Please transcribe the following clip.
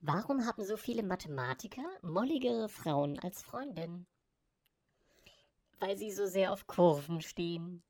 Warum haben so viele Mathematiker molligere Frauen als Freundin? Weil sie so sehr auf Kurven stehen.